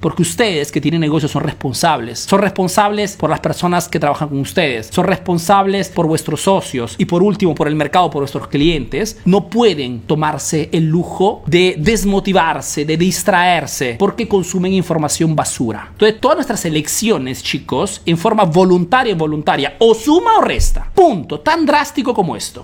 Porque ustedes que tienen negocios son responsables. Son responsables por las personas que trabajan con ustedes. Son responsables por vuestros socios. Y por último, por el mercado, por vuestros clientes. No pueden tomarse el lujo de desmotivarse, de distraerse, porque consumen información basura. Entonces, todas nuestras elecciones, chicos, en forma voluntaria y voluntaria, o suma o resta. Punto. Tan drástico como esto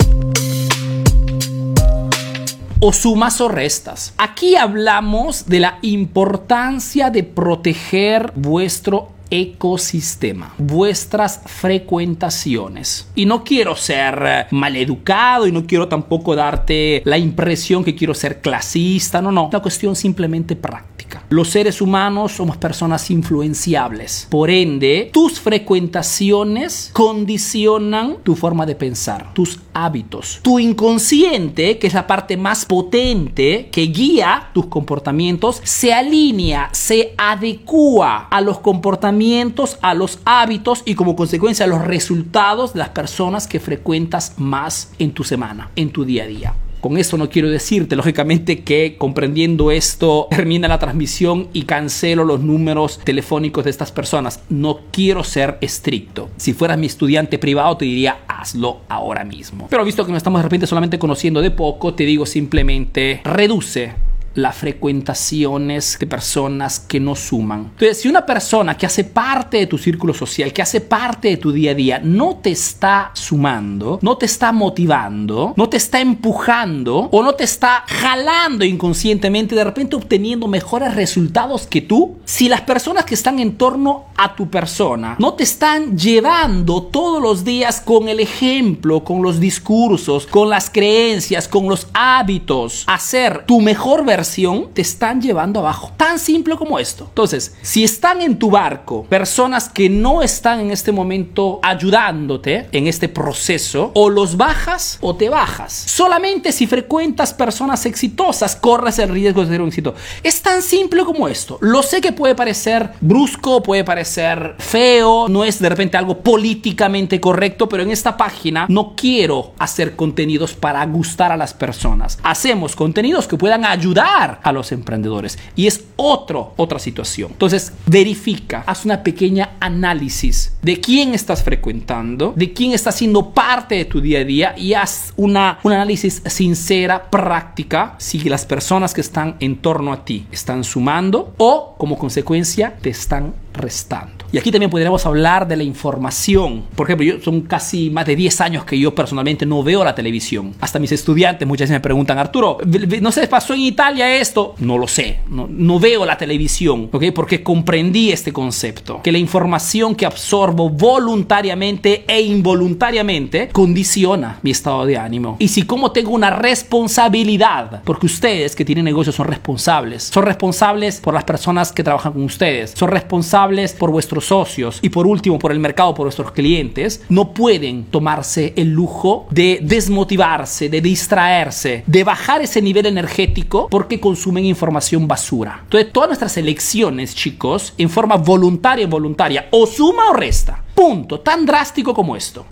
o sumas o restas. Aquí hablamos de la importancia de proteger vuestro ecosistema, vuestras frecuentaciones. Y no quiero ser eh, maleducado y no quiero tampoco darte la impresión que quiero ser clasista, no, no, una cuestión simplemente práctica. Los seres humanos somos personas influenciables. Por ende, tus frecuentaciones condicionan tu forma de pensar, tus hábitos. Tu inconsciente, que es la parte más potente que guía tus comportamientos, se alinea, se adecua a los comportamientos, a los hábitos y como consecuencia a los resultados de las personas que frecuentas más en tu semana, en tu día a día. Con esto no quiero decirte, lógicamente, que comprendiendo esto termina la transmisión y cancelo los números telefónicos de estas personas. No quiero ser estricto. Si fueras mi estudiante privado, te diría hazlo ahora mismo. Pero visto que nos estamos de repente solamente conociendo de poco, te digo simplemente reduce las frecuentaciones de personas que no suman. Entonces, si una persona que hace parte de tu círculo social, que hace parte de tu día a día, no te está sumando, no te está motivando, no te está empujando o no te está jalando inconscientemente, de repente obteniendo mejores resultados que tú, si las personas que están en torno a tu persona no te están llevando todos los días con el ejemplo, con los discursos, con las creencias, con los hábitos, a ser tu mejor versión, te están llevando abajo. Tan simple como esto. Entonces, si están en tu barco personas que no están en este momento ayudándote en este proceso, o los bajas o te bajas. Solamente si frecuentas personas exitosas, corres el riesgo de ser un éxito. Es tan simple como esto. Lo sé que puede parecer brusco, puede parecer feo, no es de repente algo políticamente correcto, pero en esta página no quiero hacer contenidos para gustar a las personas. Hacemos contenidos que puedan ayudar a los emprendedores. Y es otro, otra situación. Entonces, verifica, haz una pequeña análisis de quién estás frecuentando, de quién está siendo parte de tu día a día y haz una, un análisis sincera, práctica, si las personas que están en torno a ti están sumando o como consecuencia te están restando. Y aquí también podríamos hablar de la información. Por ejemplo, yo son casi más de 10 años que yo personalmente no veo la televisión. Hasta mis estudiantes muchas veces me preguntan, Arturo, ¿no se pasó en Italia esto? No lo sé, no, no veo la televisión, ¿ok? Porque comprendí este concepto, que la información que absorbo voluntariamente e involuntariamente condiciona mi estado de ánimo. Y si como tengo una responsabilidad, porque ustedes que tienen negocios son responsables, son responsables por las personas que trabajan con ustedes, son responsables por vuestro socios y por último por el mercado, por nuestros clientes, no pueden tomarse el lujo de desmotivarse, de distraerse, de bajar ese nivel energético porque consumen información basura. Entonces, todas nuestras elecciones, chicos, en forma voluntaria voluntaria, o suma o resta. Punto. Tan drástico como esto.